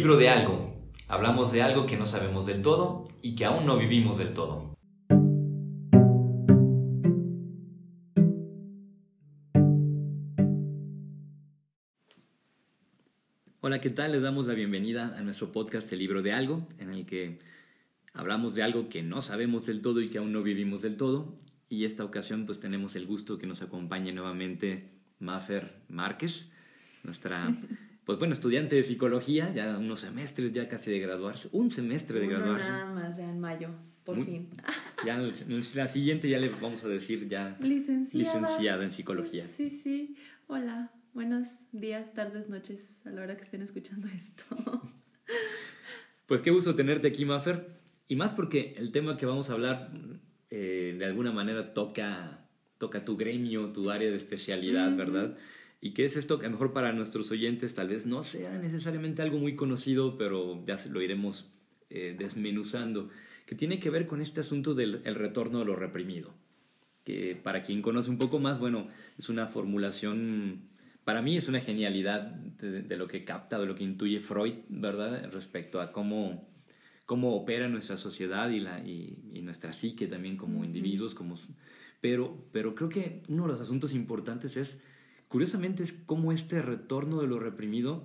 libro de algo. Hablamos de algo que no sabemos del todo y que aún no vivimos del todo. Hola, ¿qué tal? Les damos la bienvenida a nuestro podcast El libro de algo, en el que hablamos de algo que no sabemos del todo y que aún no vivimos del todo. Y esta ocasión pues tenemos el gusto que nos acompañe nuevamente Mafer Márquez, nuestra pues bueno, estudiante de psicología, ya unos semestres ya casi de graduarse, un semestre de graduarse. Nada más, ya en mayo, por fin. Ya en la siguiente ya le vamos a decir ya licenciada. licenciada en psicología. Sí, sí. Hola, buenos días, tardes, noches, a la hora que estén escuchando esto. Pues qué gusto tenerte aquí, Maffer. Y más porque el tema que vamos a hablar eh, de alguna manera toca, toca tu gremio, tu área de especialidad, ¿verdad? ¿Y qué es esto que a lo mejor para nuestros oyentes tal vez no sea necesariamente algo muy conocido, pero ya lo iremos eh, desmenuzando, que tiene que ver con este asunto del retorno a lo reprimido? Que para quien conoce un poco más, bueno, es una formulación, para mí es una genialidad de, lo que capta, de lo que intuye Freud, ¿verdad? Respecto a cómo, cómo opera nuestra sociedad y, la, y, nuestra psique también como individuos, como, pero, pero creo que uno de los asuntos importantes es curiosamente es como este retorno de lo reprimido,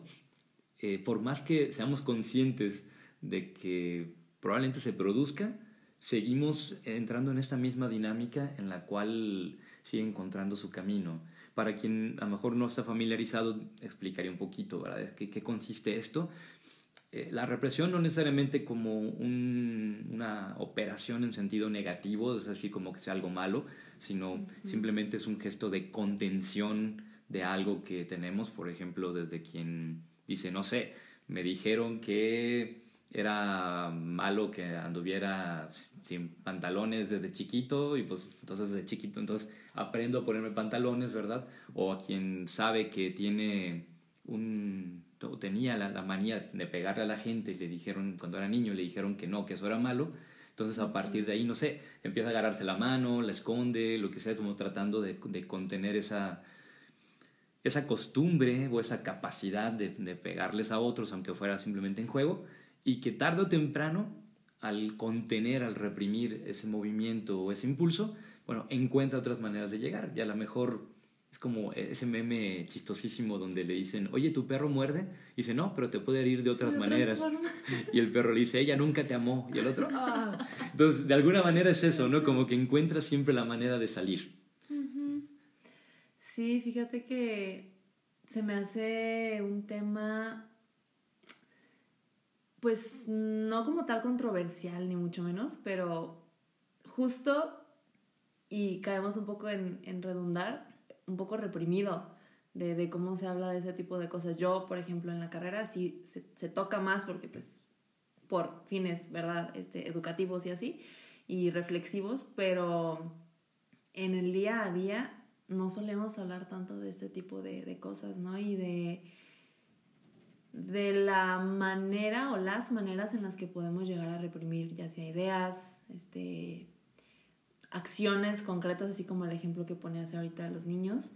eh, por más que seamos conscientes de que probablemente se produzca, seguimos entrando en esta misma dinámica en la cual sigue encontrando su camino. Para quien a lo mejor no está familiarizado, explicaría un poquito, ¿verdad? ¿Qué, qué consiste esto? Eh, la represión no necesariamente como una operación en sentido negativo, es así como que sea algo malo, sino simplemente es un gesto de contención de algo que tenemos, por ejemplo, desde quien dice, no sé, me dijeron que era malo que anduviera sin pantalones desde chiquito y pues entonces desde chiquito entonces aprendo a ponerme pantalones, ¿verdad? O a quien sabe que tiene un tenía la, manía de pegarle a la gente y le dijeron cuando era niño le dijeron que no, que eso era malo. Entonces a partir de ahí, no sé, empieza a agarrarse la mano, la esconde, lo que sea, como tratando de, de contener esa, esa costumbre o esa capacidad de, pegarles a otros, aunque fuera simplemente en juego, y que tarde o temprano, al contener, al reprimir ese movimiento o ese impulso, bueno, encuentra otras maneras de llegar. Y a lo mejor es como ese meme chistosísimo donde le dicen, oye, tu perro muerde. Y dice, no, pero te puede ir de otras maneras. y el perro le dice, ella nunca te amó. Y el otro, ah. Entonces, de alguna manera es eso, ¿no? Como que encuentra siempre la manera de salir. Sí, fíjate que se me hace un tema, pues no como tal controversial, ni mucho menos, pero justo, y caemos un poco en, redundar, un poco reprimido de, cómo se habla de ese tipo de cosas. Yo, por ejemplo, en la carrera sí se, se toca más porque pues por fines, ¿verdad? Este, educativos y así, y reflexivos, pero en el día a día no solemos hablar tanto de este tipo de, cosas, ¿no? Y de, de la manera o las maneras en las que podemos llegar a reprimir, ya sea ideas, este, acciones concretas, así como el ejemplo que pone hace ahorita a los niños,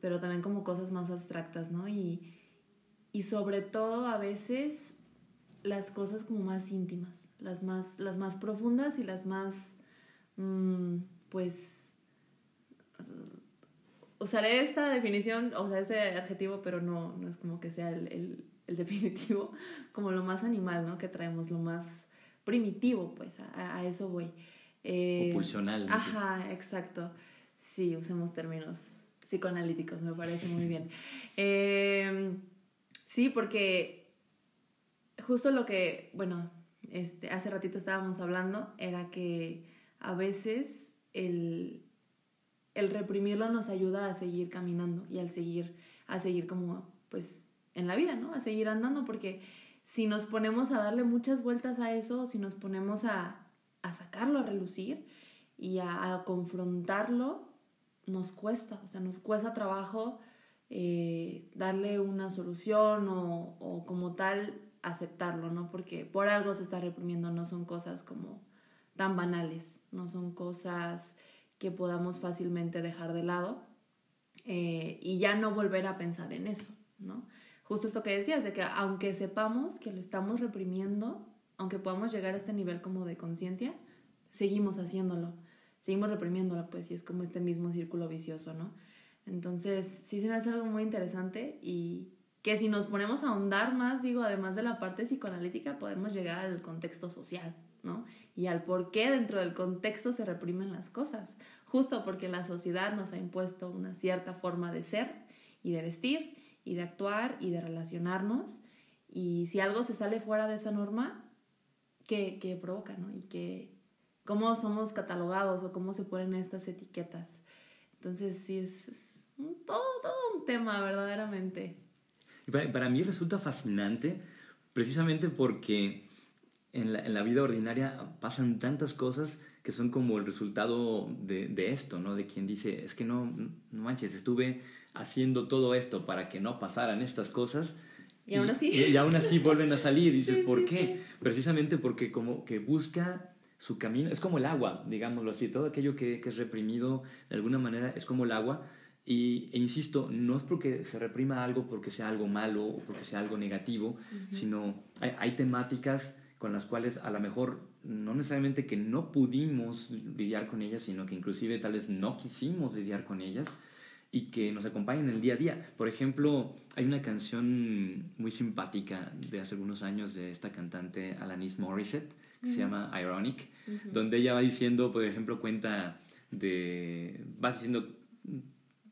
pero también como cosas más abstractas, ¿no? Y, y sobre todo a veces las cosas como más íntimas, las más, las más profundas y las más, mm, pues, usaré esta definición, o sea, este adjetivo, pero no, no es como que sea el, el, definitivo, como lo más animal, ¿no? Que traemos, lo más primitivo, pues, a, eso voy. Eh, pulsional. Ajá, exacto. Sí, usemos términos psicoanalíticos, me parece muy bien. Em, sí, porque justo lo que, bueno, este, hace ratito estábamos hablando era que a veces el, el reprimirlo nos ayuda a seguir caminando y al seguir, a seguir como, pues, en la vida, ¿no? A seguir andando, porque si nos ponemos a darle muchas vueltas a eso, si nos ponemos a, sacarlo a relucir y a, confrontarlo, nos cuesta, o sea, nos cuesta trabajo eh, darle una solución o, o como tal aceptarlo, ¿no? Porque por algo se está reprimiendo, no son cosas como tan banales, no son cosas que podamos fácilmente dejar de lado eh, y ya no volver a pensar en eso, ¿no? justo esto que decías, de que aunque sepamos que lo estamos reprimiendo, aunque podamos llegar a este nivel como de conciencia, seguimos haciéndolo, seguimos reprimiéndolo, pues, y es como este mismo círculo vicioso, ¿no? Entonces, sí se me hace algo muy interesante y que si nos ponemos a ahondar más, digo, además de la parte psicoanalítica, podemos llegar al contexto social, Y al por qué dentro del contexto se reprimen las cosas. Justo porque la sociedad nos ha impuesto una cierta forma de ser y de vestir y de actuar y de relacionarnos. Y si algo se sale fuera de esa norma, ¿qué, qué provoca, no? Y que, cómo somos catalogados o cómo se ponen estas etiquetas. Entonces, sí, es, todo, todo un tema, verdaderamente. Para, para, mí resulta fascinante precisamente porque en la, en la, vida ordinaria pasan tantas cosas que son como el resultado de, de, esto, ¿no? De quien dice, es que no, no manches, estuve haciendo todo esto para que no pasaran estas cosas. Y, y aún así. Y, y, aún así vuelven a salir. Y dices, sí, ¿por sí, qué? Sí. Precisamente porque como que busca su camino, es como el agua, digámoslo así, todo aquello que, que es reprimido de alguna manera es como el agua y, e insisto, no es porque se reprima algo porque sea algo malo o porque sea algo negativo, uh -huh. sino hay, hay, temáticas con las cuales a lo mejor no necesariamente que no pudimos lidiar con ellas, sino que inclusive tal vez no quisimos lidiar con ellas y que nos acompañan en el día a día. Por ejemplo, hay una canción muy simpática de hace algunos años de esta cantante Alanis Morissette que uh -huh. se llama Ironic, uh -huh. donde ella va diciendo, por ejemplo, cuenta de... va diciendo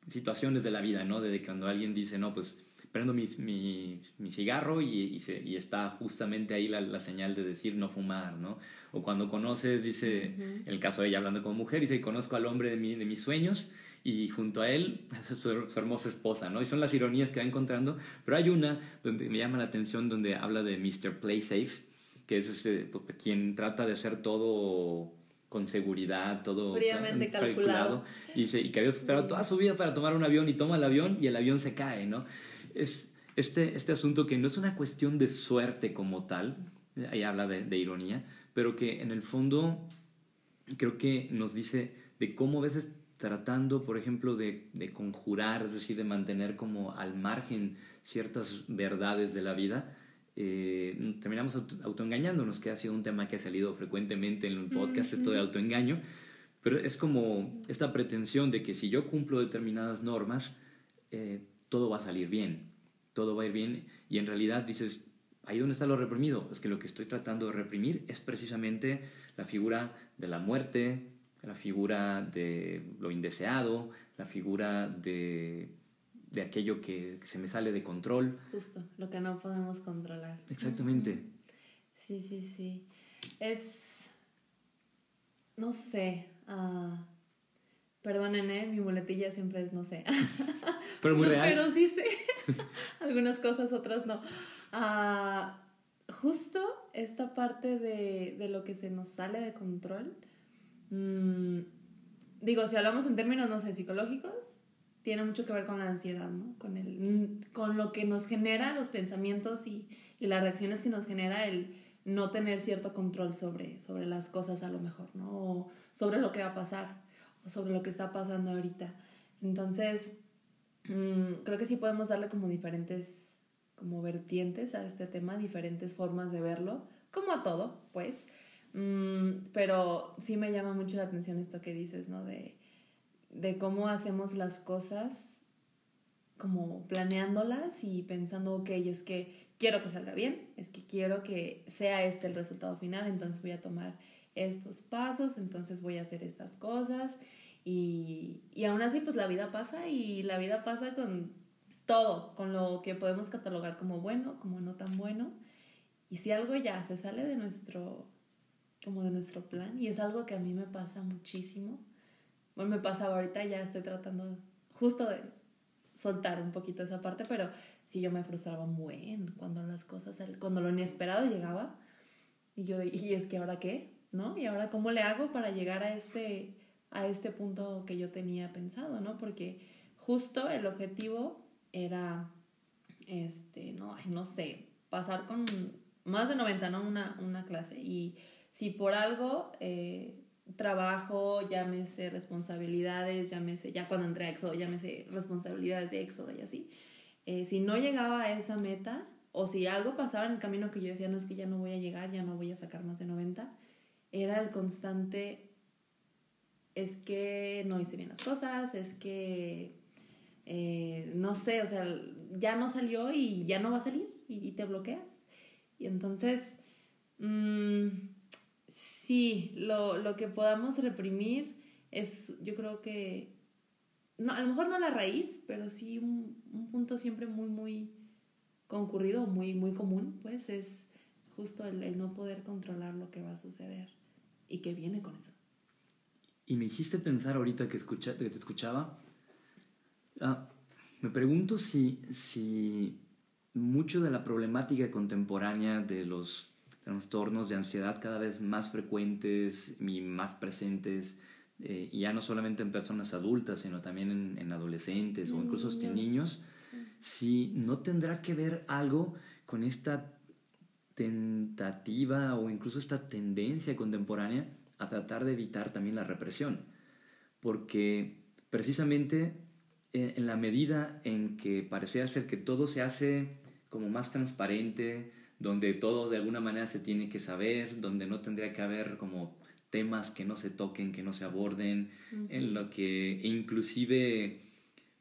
situaciones de la vida, ¿no? De cuando alguien dice, no, pues prendo mi, mi, mi cigarro y, y, se, y, está justamente ahí la, la, señal de decir no fumar, ¿no? O cuando conoces, dice, uh -huh. el caso de ella hablando como mujer, dice, conozco al hombre de, mi, de mis sueños y junto a él su, su, hermosa esposa, ¿no? Y son las ironías que va encontrando, pero hay una donde me llama la atención donde habla de Mr. Playsafe, que es este, quien trata de hacer todo con seguridad, todo fríamente calculado. calculado. Y, se, y que había esperado sí. toda su vida para tomar un avión y toma el avión y el avión se cae, ¿no? Es este, este asunto que no es una cuestión de suerte como tal, ahí habla de, de ironía, pero que en el fondo creo que nos dice de cómo a veces tratando, por ejemplo, de, de, conjurar, es decir, de mantener como al margen ciertas verdades de la vida, eh, terminamos auto, autoengañándonos, que ha sido un tema que ha salido frecuentemente en un podcast, uh -huh. esto de autoengaño, pero es como esta pretensión de que si yo cumplo determinadas normas, eh, todo va a salir bien, todo va a ir bien, y en realidad dices, ahí donde está lo reprimido, es que lo que estoy tratando de reprimir es precisamente la figura de la muerte, la figura de lo indeseado, la figura de de aquello que, se me sale de control. Justo, lo que no podemos controlar. Exactamente. Sí, sí, sí. Es, no sé, uh, perdonen, ¿eh? mi muletilla siempre es no sé. Pero muy no, real. Pero sí sé. Algunas cosas, otras no. Uh, justo esta parte de, de, lo que se nos sale de control. Mmm, digo, si hablamos en términos, no sé, psicológicos, tiene mucho que ver con la ansiedad, ¿no? Con, el, con lo que nos genera los pensamientos y, y, las reacciones que nos genera el no tener cierto control sobre, sobre las cosas a lo mejor, ¿no? O sobre lo que va a pasar, sobre lo que está pasando ahorita. Entonces, mmm, creo que sí podemos darle como diferentes, como vertientes a este tema, diferentes formas de verlo, como a todo, pues. Mmm, pero sí me llama mucho la atención esto que dices, ¿no? De de cómo hacemos las cosas como planeándolas y pensando, ok, es que quiero que salga bien, es que quiero que sea este el resultado final, entonces voy a tomar estos pasos, entonces voy a hacer estas cosas. Y, y aún así pues la vida pasa y la vida pasa con todo, con lo que podemos catalogar como bueno, como no tan bueno. Y si algo ya se sale de nuestro como de nuestro plan y es algo que a mí me pasa muchísimo bueno, me pasaba ahorita, ya estoy tratando justo de soltar un poquito esa parte, pero sí yo me frustraba muy cuando las cosas, cuando lo inesperado llegaba. Y yo, y es que ahora qué, ¿no? Y ahora cómo le hago para llegar a este, a este punto que yo tenía pensado, ¿no? Porque justo el objetivo era, este, no, no sé, pasar con más de 90, ¿no? Una, una clase. Y si por algo... Eh, trabajo, llámese responsabilidades, llámese, ya cuando entré a Éxodo, llámese responsabilidades de Éxodo y así. Eh, si no llegaba a esa meta, o si algo pasaba en el camino que yo decía, no es que ya no voy a llegar, ya no voy a sacar más de 90, era el constante, es que no hice bien las cosas, es que, eh, no sé, o sea, ya no salió y ya no va a salir y, te bloqueas. Y entonces, mmm, sí, lo, lo que podamos reprimir es, yo creo que, no, a lo mejor no la raíz, pero sí un, un punto siempre muy, muy concurrido, muy, muy común, pues es justo el, no poder controlar lo que va a suceder y que viene con eso. Y me hiciste pensar ahorita que, escucha, que te escuchaba, ah, me pregunto si, si mucho de la problemática contemporánea de los trastornos de ansiedad cada vez más frecuentes y más presentes, eh, y ya no solamente en personas adultas, sino también en, en adolescentes o incluso en niños, si no tendrá que ver algo con esta tentativa o incluso esta tendencia contemporánea a tratar de evitar también la represión. Porque precisamente en, en la medida en que parecía ser que todo se hace como más transparente, donde todo de alguna manera se tiene que saber, donde no tendría que haber como temas que no se toquen, que no se aborden, en lo que inclusive,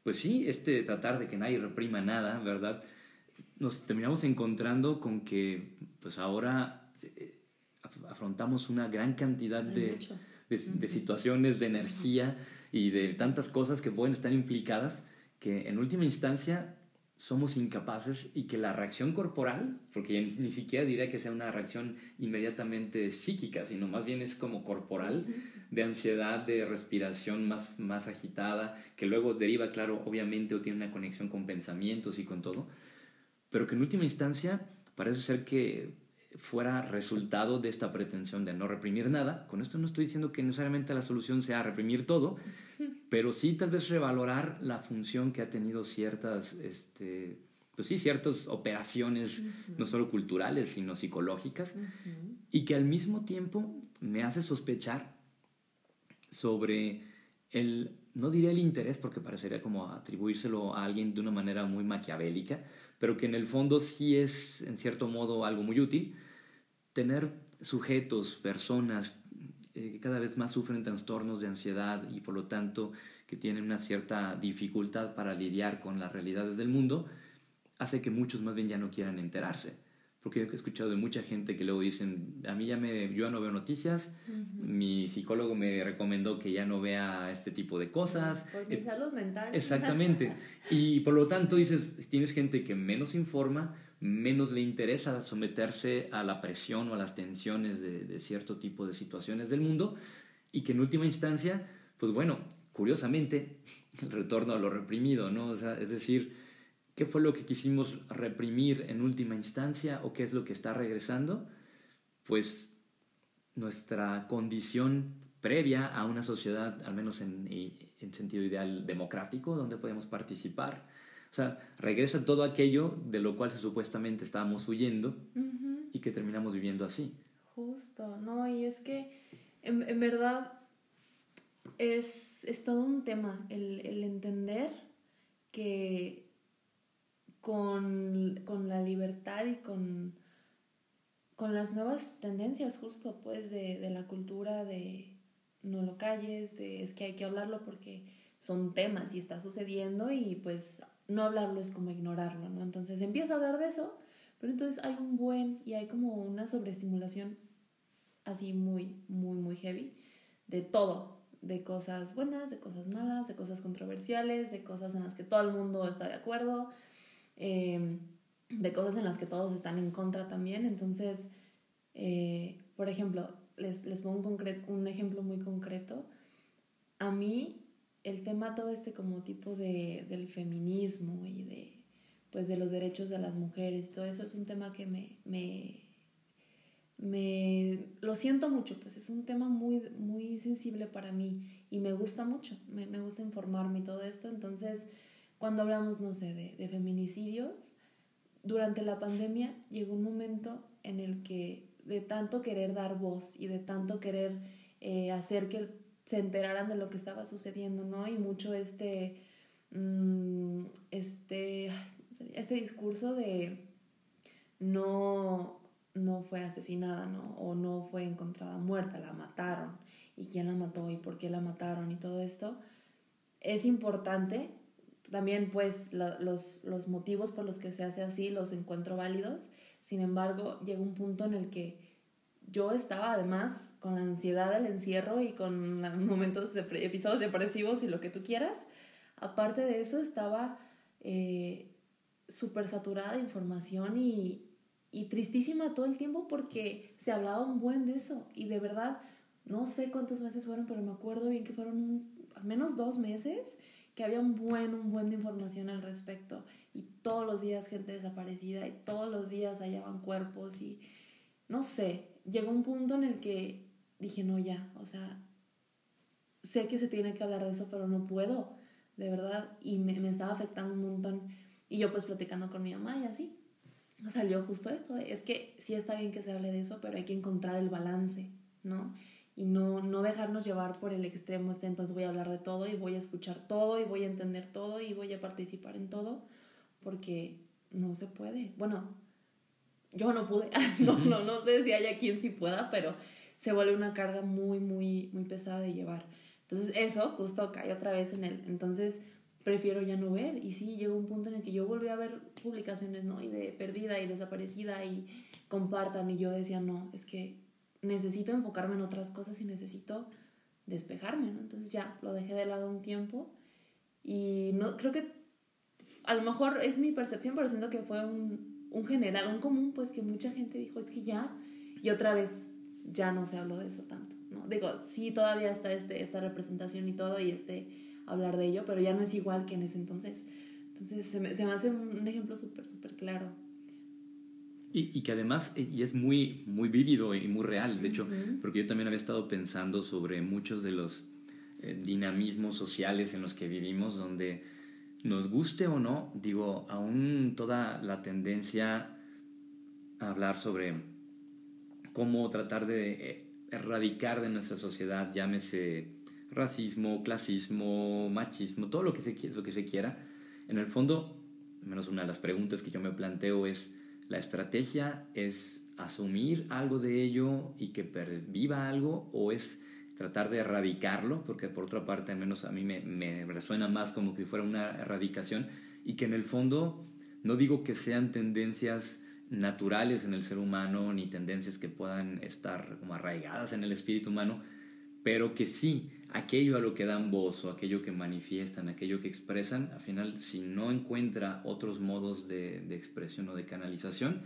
pues sí, este tratar de que nadie reprima nada, ¿verdad? Nos terminamos encontrando con que pues ahora eh, afrontamos una gran cantidad de, de, situaciones de energía y de tantas cosas que pueden estar implicadas que en última instancia somos incapaces y que la reacción corporal, porque ni, siquiera diría que sea una reacción inmediatamente psíquica, sino más bien es como corporal, de ansiedad, de respiración más, más agitada, que luego deriva, claro, obviamente, o tiene una conexión con pensamientos y con todo, pero que en última instancia parece ser que fuera resultado de esta pretensión de no reprimir nada. Con esto no estoy diciendo que necesariamente la solución sea reprimir todo, pero sí tal vez revalorar la función que ha tenido ciertas, este, pues sí, ciertas operaciones, no solo culturales, sino psicológicas, y que al mismo tiempo me hace sospechar sobre el, no diría el interés, porque parecería como atribuírselo a alguien de una manera muy maquiavélica, pero que en el fondo sí es, en cierto modo, algo muy útil, tener sujetos, personas eh, que cada vez más sufren trastornos de ansiedad y por lo tanto que tienen una cierta dificultad para lidiar con las realidades del mundo, hace que muchos más bien ya no quieran enterarse. Porque he escuchado de mucha gente que luego dicen, a mí ya me, yo ya no veo noticias, mi psicólogo me recomendó que ya no vea este tipo de cosas. Por mi salud mental. Exactamente. y por lo tanto dices, tienes gente que menos informa, menos le interesa someterse a la presión o a las tensiones de, cierto tipo de situaciones del mundo y que en última instancia, pues bueno, curiosamente, el retorno a lo reprimido, ¿no? es decir, ¿qué fue lo que quisimos reprimir en última instancia o qué es lo que está regresando? Pues nuestra condición previa a una sociedad, al menos en, en sentido ideal democrático, donde podemos participar, o sea, regresa todo aquello de lo cual supuestamente estábamos huyendo y que terminamos viviendo así. Justo, no, y es que en, verdad es, es, todo un tema el, el entender que con, con, la libertad y con, con las nuevas tendencias justo pues de, de la cultura de no lo calles, de es que hay que hablarlo porque son temas y está sucediendo y pues no hablarlo es como ignorarlo, ¿no? Entonces empieza a hablar de eso, pero entonces hay un buen y hay como una sobreestimulación así muy, muy, muy heavy de todo, de cosas buenas, de cosas malas, de cosas controversiales, de cosas en las que todo el mundo está de acuerdo, em, de cosas en las que todos están en contra también. Entonces, eh, por ejemplo, les, les pongo un, un ejemplo muy concreto. A mí el tema todo este como tipo de, del feminismo y de, pues de los derechos de las mujeres, todo eso es un tema que me, me, me lo siento mucho, pues es un tema muy, muy sensible para mí y me gusta mucho, me, me gusta informarme y todo esto, entonces cuando hablamos, no sé, de, de feminicidios, durante la pandemia llegó un momento en el que de tanto querer dar voz y de tanto querer eh, hacer que se enteraran de lo que estaba sucediendo, ¿no? Y mucho este, mm, este, este discurso de no, no fue asesinada, ¿no? O no fue encontrada muerta, la mataron. ¿Y quién la mató? ¿Y por qué la mataron? Y todo esto es importante. También pues los, los motivos por los que se hace así los encuentro válidos. Sin embargo, llega un punto en el que yo estaba además con la ansiedad del encierro y con momentos de episodios depresivos y lo que tú quieras. Aparte de eso, estaba eh, súper saturada de información y, y tristísima todo el tiempo porque se hablaba un buen de eso. Y de verdad, no sé cuántos meses fueron, pero me acuerdo bien que fueron al menos dos meses que había un buen, un buen de información al respecto. Y todos los días gente desaparecida y todos los días hallaban cuerpos y no sé, llegó un punto en el que dije, no, ya, o sea, sé que se tiene que hablar de eso, pero no puedo, de verdad, y me, me estaba afectando un montón. Y yo pues platicando con mi mamá y así, salió justo esto, es que sí está bien que se hable de eso, pero hay que encontrar el balance, ¿no? Y no, no dejarnos llevar por el extremo, este, entonces voy a hablar de todo y voy a escuchar todo y voy a entender todo y voy a participar en todo, porque no se puede. Bueno, yo no pude, no, no, no sé si haya quien sí pueda, pero se vuelve una carga muy, muy, muy pesada de llevar. Entonces eso justo cae otra vez en él. Entonces prefiero ya no ver. Y sí, llegó un punto en el que yo volví a ver publicaciones, ¿no? Y de perdida y desaparecida y compartan. Y yo decía, no, es que necesito enfocarme en otras cosas y necesito despejarme, ¿no? Entonces ya lo dejé de lado un tiempo. Y no, creo que a lo mejor es mi percepción, pero siento que fue un, un general, un común, pues que mucha gente dijo, es que ya, y otra vez, ya no se habló de eso tanto, ¿no? Digo, sí, todavía está este, esta representación y todo, y este hablar de ello, pero ya no es igual que en ese entonces. Entonces, se me, se me hace un ejemplo súper, súper claro. Y, y, que además, eh, y es muy, muy vívido y muy real, de hecho, porque yo también había estado pensando sobre muchos de los eh, dinamismos sociales en los que vivimos, donde nos guste o no, digo, aún toda la tendencia a hablar sobre cómo tratar de eh, erradicar de nuestra sociedad, llámese racismo, clasismo, machismo, todo lo que se, lo que se quiera, en el fondo, menos una de las preguntas que yo me planteo es, ¿la estrategia es asumir algo de ello y que perviva algo o es tratar de erradicarlo, porque por otra parte, al menos a mí me, resuena más como que fuera una erradicación, y que en el fondo no digo que sean tendencias naturales en el ser humano, ni tendencias que puedan estar como arraigadas en el espíritu humano, pero que sí, aquello a lo que dan voz o aquello que manifiestan, aquello que expresan, al final, si no encuentra otros modos de, de expresión o de canalización,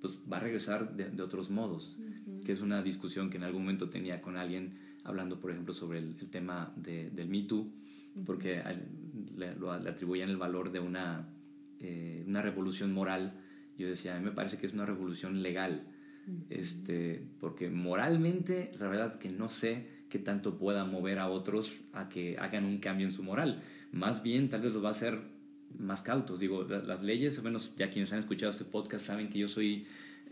pues va a regresar de, otros modos, que es una discusión que en algún momento tenía con alguien hablando, por ejemplo, sobre el, tema de, del Me Too, porque le, lo, le, atribuían el valor de una, eh, una revolución moral. Yo decía, a mí me parece que es una revolución legal, este, porque moralmente, la verdad que no sé qué tanto pueda mover a otros a que hagan un cambio en su moral. Más bien, tal vez lo va a hacer más cautos. Digo, las leyes, o menos ya quienes han escuchado este podcast saben que yo soy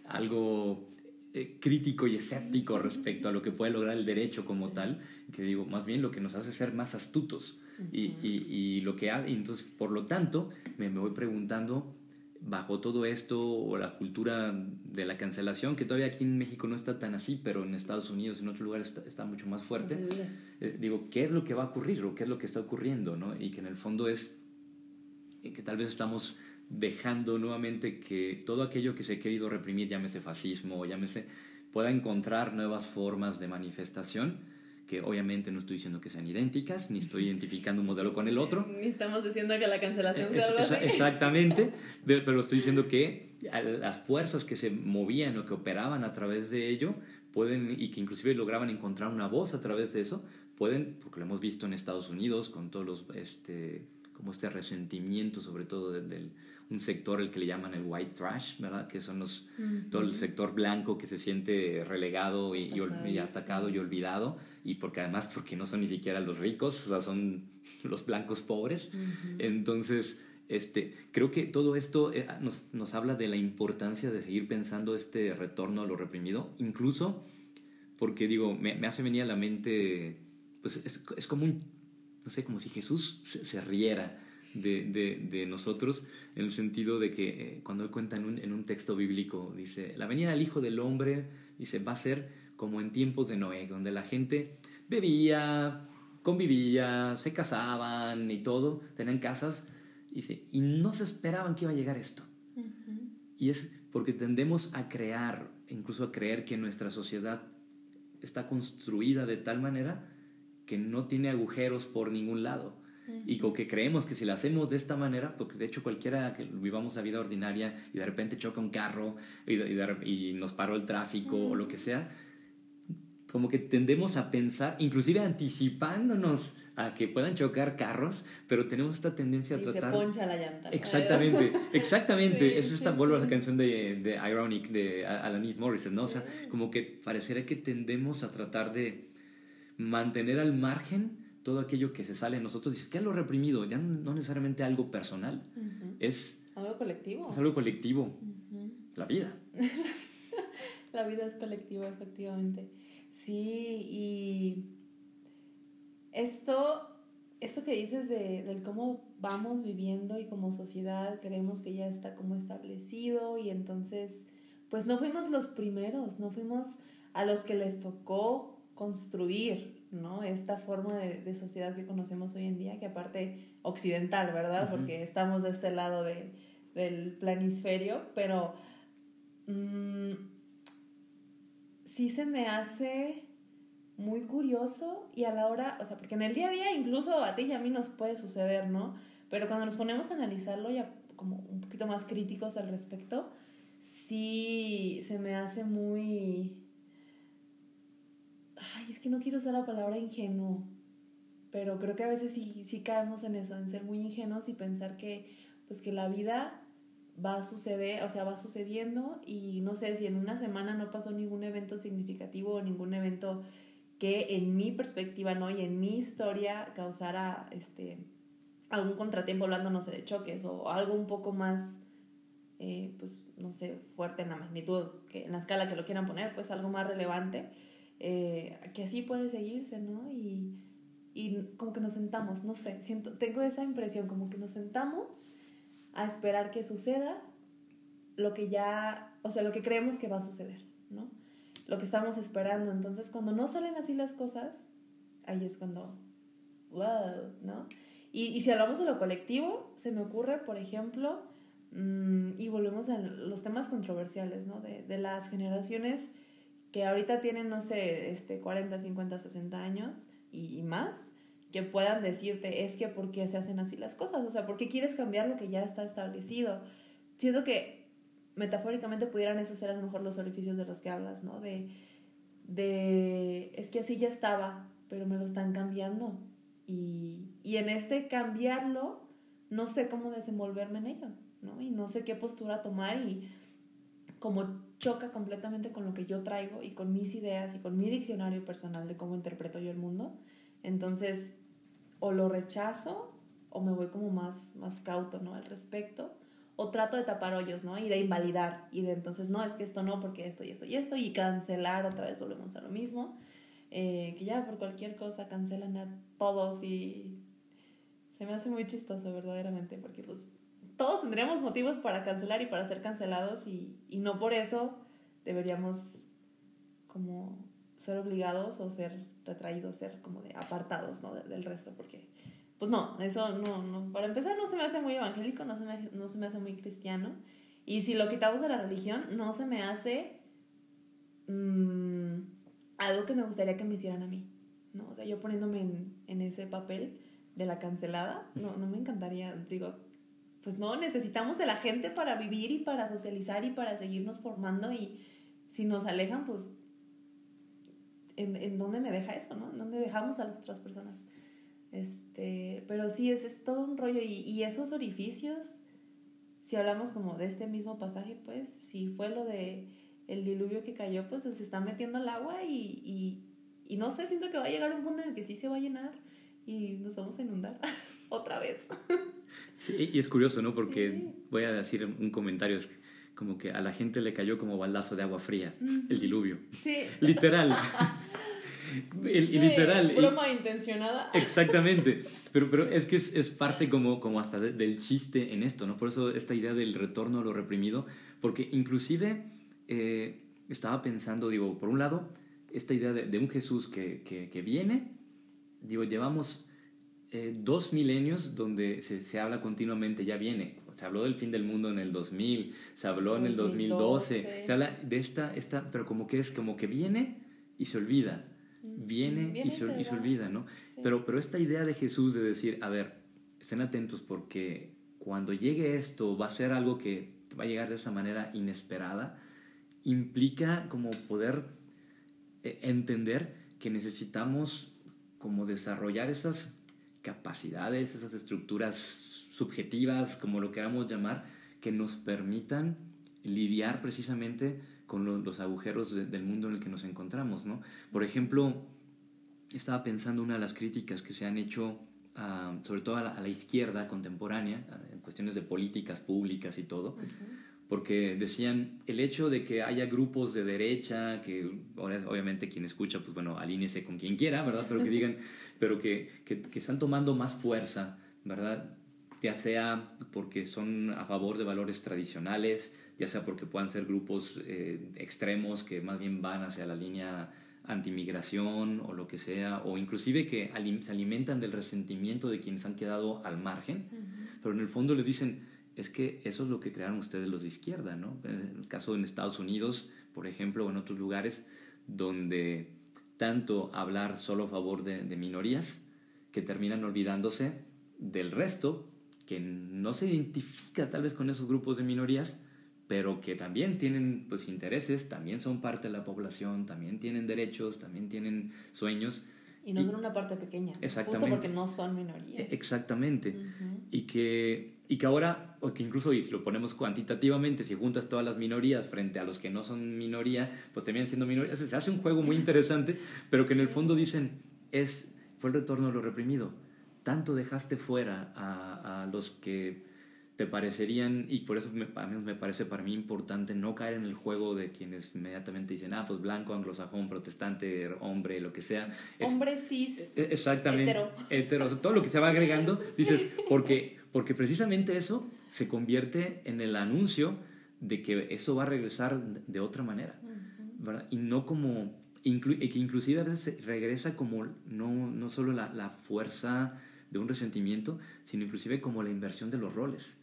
algo eh, crítico y escéptico respecto a lo que puede lograr el derecho como tal, que digo, más bien lo que nos hace ser más astutos. y, y, lo que hace, entonces, por lo tanto, me, me voy preguntando, bajo todo esto, o la cultura de la cancelación, que todavía aquí en México no está tan así, pero en Estados Unidos, en otros lugares está, mucho más fuerte, eh, digo, ¿qué es lo que va a ocurrir o qué es lo que está ocurriendo? ¿no? Y que en el fondo es eh, que tal vez estamos dejando nuevamente que todo aquello que se ha querido reprimir, llámese fascismo, llámese, pueda encontrar nuevas formas de manifestación, que obviamente no estoy diciendo que sean idénticas, ni estoy identificando un modelo con el otro. Ni estamos diciendo que la cancelación sea algo así. Exactamente, pero estoy diciendo que las fuerzas que se movían o que operaban a través de ello pueden, y que inclusive lograban encontrar una voz a través de eso, pueden, porque lo hemos visto en Estados Unidos con todos los, este, como este resentimiento sobre todo del un sector el que le llaman el white trash, ¿verdad? Que son los, todo el sector blanco que se siente relegado y, y, atacado y olvidado, y porque además porque no son ni siquiera los ricos, o sea, son los blancos pobres. Entonces, este, creo que todo esto eh, nos, nos, habla de la importancia de seguir pensando este retorno a lo reprimido, incluso porque digo, me, me hace venir a la mente, pues es, es, como un, no sé, como si Jesús se riera de, nosotros, en el sentido de que eh, cuando él cuenta en un, en un texto bíblico, dice, la venida del Hijo del Hombre, dice, va a ser como en tiempos de Noé, donde la gente bebía, convivía, se casaban y todo, tenían casas, dice, y no se esperaban que iba a llegar esto. Y es porque tendemos a crear, incluso a creer que nuestra sociedad está construida de tal manera que no tiene agujeros por ningún lado. Y con que creemos que si la hacemos de esta manera, porque de hecho cualquiera que vivamos la vida ordinaria y de repente choca un carro y, y, nos paró el tráfico o lo que sea, como que tendemos a pensar, inclusive anticipándonos a que puedan chocar carros, pero tenemos esta tendencia a tratar... Se poncha la llanta. Exactamente, exactamente. es esta, vuelvo a la canción de, de Ironic, de Alanis Morissette, ¿no? O sea, como que pareciera que tendemos a tratar de mantener al margen todo aquello que se sale de nosotros. Y es que es lo reprimido, ya no, necesariamente algo personal, es... Algo colectivo. Es algo colectivo. La vida. la vida es colectiva, efectivamente. Sí, y esto, esto que dices de, del cómo vamos viviendo y como sociedad creemos que ya está como establecido y entonces, pues no fuimos los primeros, no fuimos a los que les tocó construir, ¿no? Esta forma de, sociedad que conocemos hoy en día, que aparte occidental, ¿verdad? Porque estamos de este lado de, del planisferio, pero mm, sí se me hace muy curioso y a la hora, o sea, porque en el día a día incluso a ti y a mí nos puede suceder, ¿no? Pero cuando nos ponemos a analizarlo ya como un poquito más críticos al respecto, sí se me hace muy... Ay, es que no quiero usar la palabra ingenuo, pero creo que a veces sí, sí caemos en eso, en ser muy ingenuos y pensar que, pues que la vida va a suceder, o sea, va sucediendo y no sé si en una semana no pasó ningún evento significativo o ningún evento que en mi perspectiva, ¿no? Y en mi historia causara este, algún contratiempo hablando, no sé, de choques o algo un poco más, eh, pues, no sé, fuerte en la magnitud, que en la escala que lo quieran poner, pues algo más relevante, eh, que así puede seguirse, ¿no? Y, y como que nos sentamos, no sé, siento, tengo esa impresión, como que nos sentamos a esperar que suceda lo que ya, o sea, lo que creemos que va a suceder, ¿no? lo que estamos esperando. Entonces, cuando no salen así las cosas, ahí es cuando, wow, ¿no? Y, y si hablamos de lo colectivo, se me ocurre, por ejemplo, mmm, y volvemos a los temas controversiales, ¿no? De, de, las generaciones que ahorita tienen, no sé, este, 40, 50, 60 años y, más, que puedan decirte, es que ¿por qué se hacen así las cosas? O sea, ¿por qué quieres cambiar lo que ya está establecido? Siento que metafóricamente pudieran esos ser a lo mejor los orificios de los que hablas, ¿no? De, de es que así ya estaba, pero me lo están cambiando. Y, y en este cambiarlo, no sé cómo desenvolverme en ello, ¿no? Y no sé qué postura tomar y como choca completamente con lo que yo traigo y con mis ideas y con mi diccionario personal de cómo interpreto yo el mundo, entonces o lo rechazo o me voy como más, más cauto, ¿no? Al respecto o trato de tapar hoyos, ¿no? Y de invalidar, y de entonces, no, es que esto no, porque esto y esto y esto, y cancelar, otra vez volvemos a lo mismo, eh, que ya por cualquier cosa cancelan a todos y se me hace muy chistoso verdaderamente, porque pues todos tendríamos motivos para cancelar y para ser cancelados y, no por eso deberíamos como ser obligados o ser retraídos, ser como de apartados, ¿no? del resto, porque pues no, eso no, no, para empezar no se me hace muy evangélico, no se me, no se me hace muy cristiano. Y si lo quitamos de la religión, no se me hace mmm, algo que me gustaría que me hicieran a mí. ¿no? O sea, yo poniéndome en, en ese papel de la cancelada, no, no me encantaría, digo, pues no, necesitamos de la gente para vivir y para socializar y para seguirnos formando y si nos alejan, pues, ¿en, en dónde me deja eso, no? ¿En dónde dejamos a las otras personas? Este, pero sí, es, es todo un rollo. Y, y, esos orificios, si hablamos como de este mismo pasaje, pues, si fue lo de el diluvio que cayó, pues se está metiendo el agua y, y, y no sé, siento que va a llegar un punto en el que sí se va a llenar y nos vamos a inundar otra vez. Sí, y es curioso, ¿no? Porque voy a decir un comentario, es como que a la gente le cayó como baldazo de agua fría, el diluvio. Sí. Literal. y literal. Broma intencionada. Exactamente. Pero, pero es que es, es parte como, como hasta del chiste en esto, ¿no? Por eso esta idea del retorno a lo reprimido, porque inclusive eh, estaba pensando, digo, por un lado, esta idea de, un Jesús que, que, que, viene, digo, llevamos eh, dos milenios donde se, se habla continuamente, ya viene, se habló del fin del mundo en el 2000, se habló en el 2012, se habla de esta, esta, pero como que es como que viene y se olvida, viene, y, se, olvida, ¿no? Pero, pero esta idea de Jesús de decir, a ver, estén atentos porque cuando llegue esto va a ser algo que va a llegar de esa manera inesperada, implica como poder eh, entender que necesitamos como desarrollar esas capacidades, esas estructuras subjetivas, como lo queramos llamar, que nos permitan lidiar precisamente con los agujeros del mundo en el que nos encontramos, ¿no? Por ejemplo, estaba pensando una de las críticas que se han hecho, ah, sobre todo a la, izquierda contemporánea, ah, en cuestiones de políticas públicas y todo, porque decían el hecho de que haya grupos de derecha, que obviamente quien escucha, pues bueno, alíñese con quien quiera, ¿verdad? Pero que digan, pero que, que, que están tomando más fuerza, ¿verdad? ya sea porque son a favor de valores tradicionales, ya sea porque puedan ser grupos eh, extremos que más bien van hacia la línea antimigración o lo que sea, o inclusive que se alimentan del resentimiento de quienes han quedado al margen, pero en el fondo les dicen, es que eso es lo que crearon ustedes los de izquierda, ¿no? En el caso en Estados Unidos, por ejemplo, o en otros lugares donde tanto hablar solo a favor de, de minorías, que terminan olvidándose del resto que no se identifica tal vez con esos grupos de minorías, pero que también tienen pues intereses, también son parte de la población, también tienen derechos, también tienen sueños. Y no son una parte pequeña, exactamente, justo porque no son minorías. Exactamente. y, que, y que ahora, o que incluso si lo ponemos cuantitativamente, si juntas todas las minorías frente a los que no son minoría, pues terminan siendo minorías. Se hace un juego muy interesante, pero que en el fondo dicen, es, fue el retorno de lo reprimido tanto dejaste fuera a, los que te parecerían, y por eso me, a mí me parece para mí importante no caer en el juego de quienes inmediatamente dicen, ah, pues blanco, anglosajón, protestante, hombre, lo que sea. hombre cis. E, exactamente. Hetero. todo lo que se va agregando, dices, porque, porque precisamente eso se convierte en el anuncio de que eso va a regresar de otra manera, ¿verdad? Y no como, y que inclusive a veces regresa como no, no solo la, la fuerza de un resentimiento, sino inclusive como la inversión de los roles,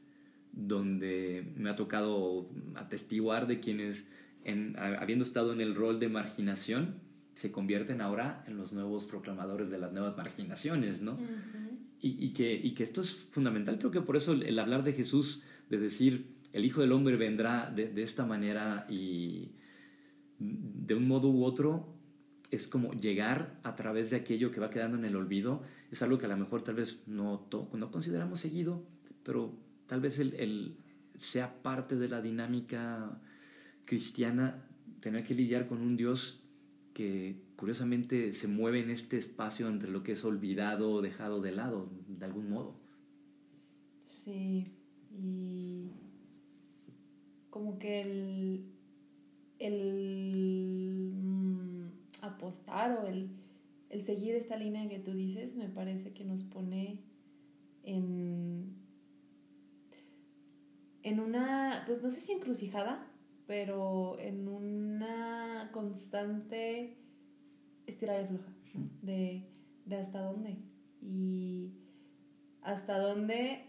donde me ha tocado atestiguar de quienes, en, habiendo estado en el rol de marginación, se convierten ahora en los nuevos proclamadores de las nuevas marginaciones, ¿no? Y, que, esto es fundamental, creo que por eso el, hablar de Jesús, de decir, el Hijo del Hombre vendrá de, de esta manera y de un modo u otro, es como llegar a través de aquello que va quedando en el olvido. Es algo que a lo mejor tal vez no, no consideramos seguido, pero tal vez el, sea parte de la dinámica cristiana tener que lidiar con un Dios que curiosamente se mueve en este espacio entre lo que es olvidado o dejado de lado, de algún modo. Sí, y como que el, el mm, apostar o el el seguir esta línea que tú dices me parece que nos pone en, en una, pues no sé si encrucijada, pero en una constante estirada y floja de, de hasta dónde. Y hasta dónde,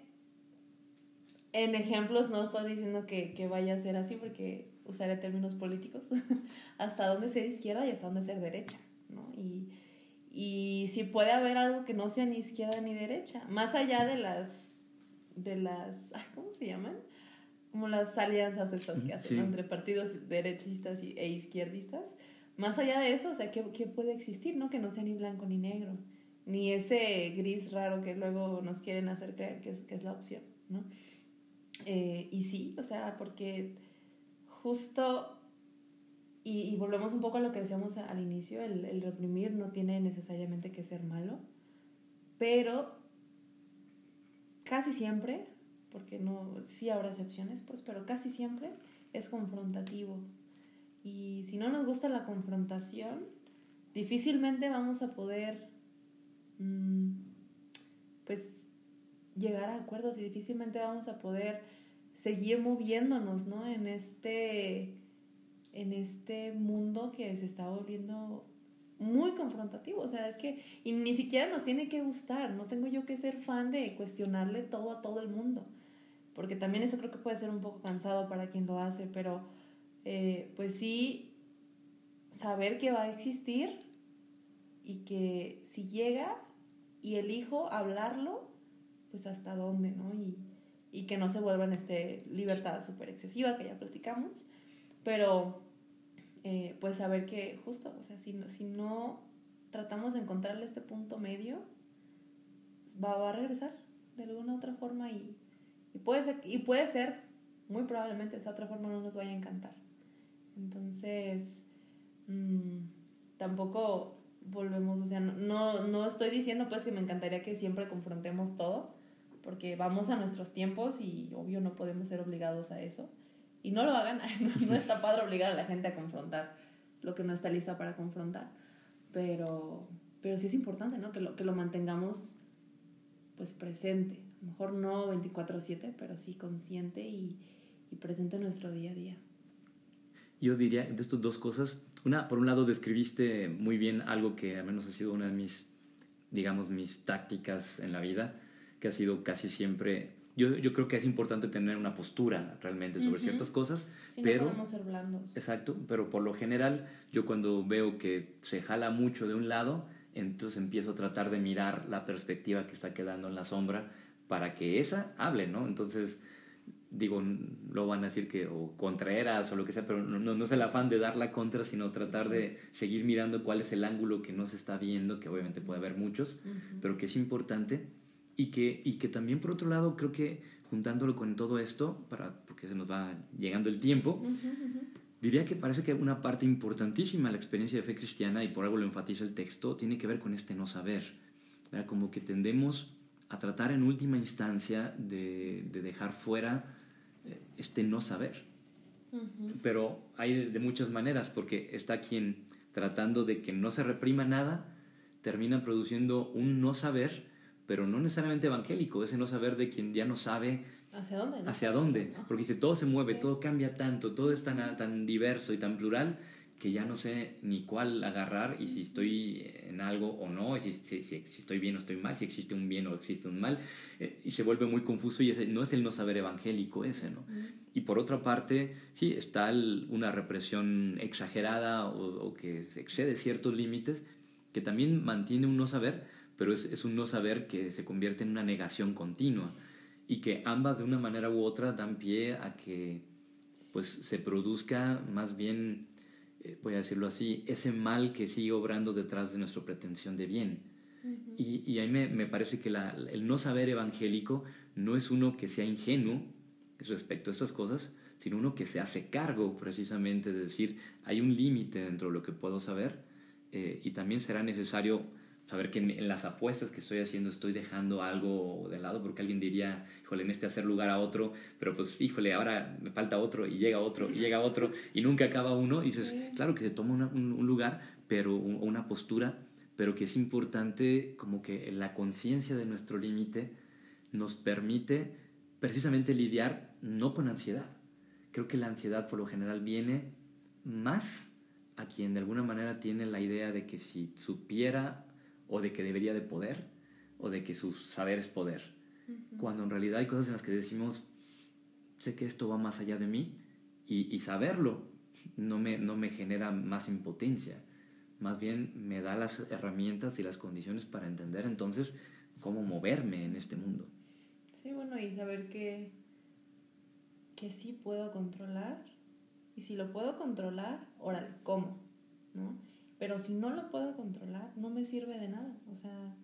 en ejemplos no estoy diciendo que, que vaya a ser así porque usaré términos políticos, hasta dónde ser izquierda y hasta dónde ser derecha, ¿no? Y y si puede haber algo que no sea ni izquierda ni derecha, más allá de las, de las, ¿cómo se llaman? Como las alianzas estas que hacen entre partidos derechistas e izquierdistas, más allá de eso, o sea, ¿qué, ¿qué, puede existir, no? Que no sea ni blanco ni negro, ni ese gris raro que luego nos quieren hacer creer que es, que es la opción, ¿no? Eh, y sí, o sea, porque justo y, volvemos un poco a lo que decíamos al inicio, el, el, reprimir no tiene necesariamente que ser malo, pero casi siempre, porque no, sí habrá excepciones, pues, pero casi siempre es confrontativo. Y si no nos gusta la confrontación, difícilmente vamos a poder, mm, pues, llegar a acuerdos y difícilmente vamos a poder seguir moviéndonos, ¿no? En este, en este mundo que se está volviendo muy confrontativo, o sea, es que y ni siquiera nos tiene que gustar, no tengo yo que ser fan de cuestionarle todo a todo el mundo, porque también eso creo que puede ser un poco cansado para quien lo hace, pero eh, pues sí saber que va a existir y que si llega y elijo hablarlo, pues hasta dónde, ¿no? Y, y que no se vuelva en este libertad súper excesiva que ya platicamos, pero eh, pues saber que justo, o sea, si no, si no tratamos de encontrarle este punto medio, va, va a regresar de alguna otra forma y, y, puede ser, y puede ser, muy probablemente esa otra forma no nos vaya a encantar. Entonces, mmm, tampoco volvemos, o sea, no, no estoy diciendo pues que me encantaría que siempre confrontemos todo, porque vamos a nuestros tiempos y obvio no podemos ser obligados a eso. Y no lo hagan, no, está padre obligar a la gente a confrontar lo que no está lista para confrontar, pero, pero sí es importante, ¿no? Que lo, que lo mantengamos pues presente, a lo mejor no 24/7, pero sí consciente y, y presente en nuestro día a día. Yo diría de estas dos cosas, una, por un lado describiste muy bien algo que al menos ha sido una de mis, digamos, mis tácticas en la vida, que ha sido casi siempre... Yo, yo creo que es importante tener una postura realmente sobre ciertas cosas, pero... No podemos ser blandos. Exacto, pero por lo general yo cuando veo que se jala mucho de un lado, entonces empiezo a tratar de mirar la perspectiva que está quedando en la sombra para que esa hable, ¿no? Entonces digo, lo van a decir que o contraeras o lo que sea, pero no, no, es el afán de dar la contra, sino tratar de seguir mirando cuál es el ángulo que no se está viendo, que obviamente puede haber muchos, pero que es importante y que, y que también por otro lado creo que juntándolo con todo esto, para, porque se nos va llegando el tiempo, diría que parece que una parte importantísima de la experiencia de fe cristiana, y por algo lo enfatiza el texto, tiene que ver con este no saber, como que tendemos a tratar en última instancia de, de dejar fuera este no saber. Pero hay de, muchas maneras, porque está quien tratando de que no se reprima nada, termina produciendo un no saber, pero no necesariamente evangélico, ese no saber de quien ya no sabe hacia dónde. Hacia dónde, porque si todo se mueve, todo cambia tanto, todo es tan, tan diverso y tan plural que ya no sé ni cuál agarrar y si estoy en algo o no, si, si, si, estoy bien o estoy mal, si existe un bien o existe un mal, eh, y se vuelve muy confuso y ese no es el no saber evangélico ese, ¿no? Y por otra parte, sí, está una represión exagerada o, o, que se excede ciertos límites, que también mantiene un no saber, pero es, es un no saber que se convierte en una negación continua y que ambas de una manera u otra dan pie a que pues se produzca más bien eh, voy a decirlo así, ese mal que sigue obrando detrás de nuestra pretensión de bien. y, y, a mí me, me parece que la, el no saber evangélico no es uno que sea ingenuo respecto a estas cosas, sino uno que se hace cargo precisamente de decir, hay un límite dentro de lo que puedo saber eh, y también será necesario saber que en, las apuestas que estoy haciendo estoy dejando algo de lado, porque alguien diría, híjole, en este hacer lugar a otro, pero pues, híjole, ahora me falta otro, y llega otro, y llega otro, y nunca acaba uno, y dices, claro que se toma un, lugar, pero una postura, pero que es importante como que la conciencia de nuestro límite nos permite precisamente lidiar no con ansiedad. Creo que la ansiedad por lo general viene más a quien de alguna manera tiene la idea de que si supiera o de que debería de poder o de que su saber es poder. Cuando en realidad hay cosas en las que decimos, sé que esto va más allá de mí y, saberlo no me, no me genera más impotencia, más bien me da las herramientas y las condiciones para entender entonces cómo moverme en este mundo. Sí, bueno, y saber que, que sí puedo controlar y si lo puedo controlar, órale, ¿cómo? ¿No? Pero si no lo puedo controlar, no me sirve de nada. O sea,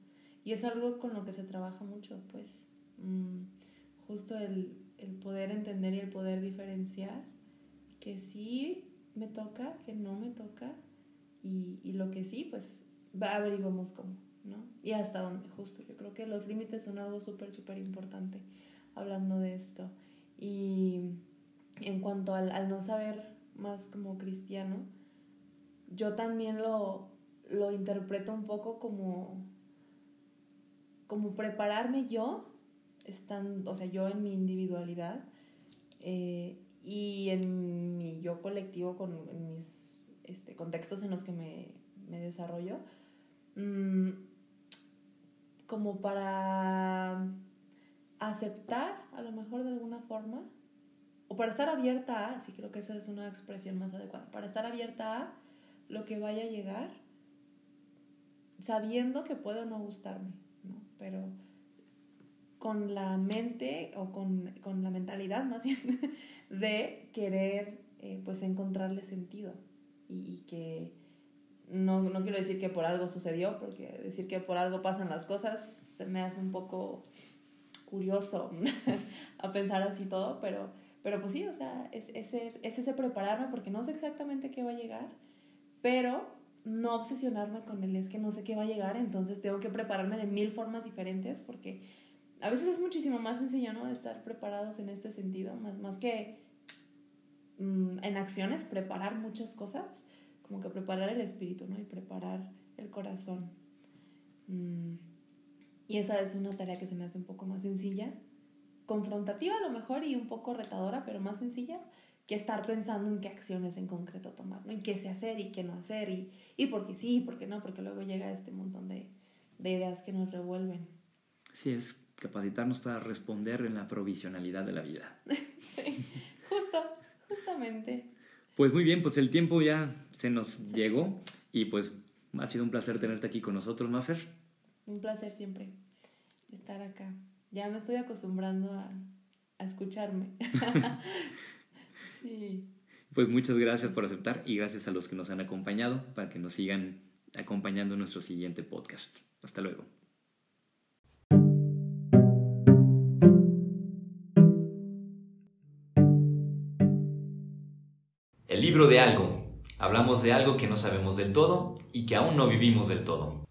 y es algo con lo que se trabaja mucho, pues. Mm, justo el, el poder entender y el poder diferenciar que sí me toca, que no me toca, y, y lo que sí, pues averiguamos cómo, ¿no? Y hasta dónde, justo. Yo creo que los límites son algo súper, súper importante hablando de esto. Y en cuanto al, al no saber más como cristiano, yo también lo, lo interpreto un poco como, como prepararme yo, estando, o sea, yo en mi individualidad eh, y en mi yo colectivo, con, en mis este, contextos en los que me, me desarrollo, mm, como para aceptar, a lo mejor de alguna forma, o para estar abierta a, sí creo que esa es una expresión más adecuada, para estar abierta a lo que vaya a llegar, sabiendo que puede o no gustarme, ¿no? Pero con la mente o con, con la mentalidad más bien de querer eh, pues encontrarle sentido y, que no, no, quiero decir que por algo sucedió, porque decir que por algo pasan las cosas se me hace un poco curioso a pensar así todo, pero, pero pues sí, o sea, es, ese, es ese prepararme porque no sé exactamente qué va a llegar, pero no obsesionarme con él, es que no sé qué va a llegar, entonces tengo que prepararme de mil formas diferentes porque a veces es muchísimo más sencillo, ¿no? Estar preparados en este sentido, más, más que mmm, en acciones, preparar muchas cosas, como que preparar el espíritu, ¿no? Y preparar el corazón. Mmm, y esa es una tarea que se me hace un poco más sencilla, confrontativa a lo mejor y un poco retadora, pero más sencilla que estar pensando en qué acciones en concreto tomar, ¿no? Y qué sé hacer y qué no hacer, y, y por qué sí, y por qué no, porque luego llega este montón de, de ideas que nos revuelven. Sí, es capacitarnos para responder en la provisionalidad de la vida. sí, justo, justamente. Pues muy bien, pues el tiempo ya se nos sí. llegó y pues ha sido un placer tenerte aquí con nosotros, Mafer. Un placer siempre estar acá. Ya me estoy acostumbrando a, a escucharme. sí. Pues muchas gracias por aceptar y gracias a los que nos han acompañado para que nos sigan acompañando en nuestro siguiente podcast. Hasta luego. El libro de algo. Hablamos de algo que no sabemos del todo y que aún no vivimos del todo.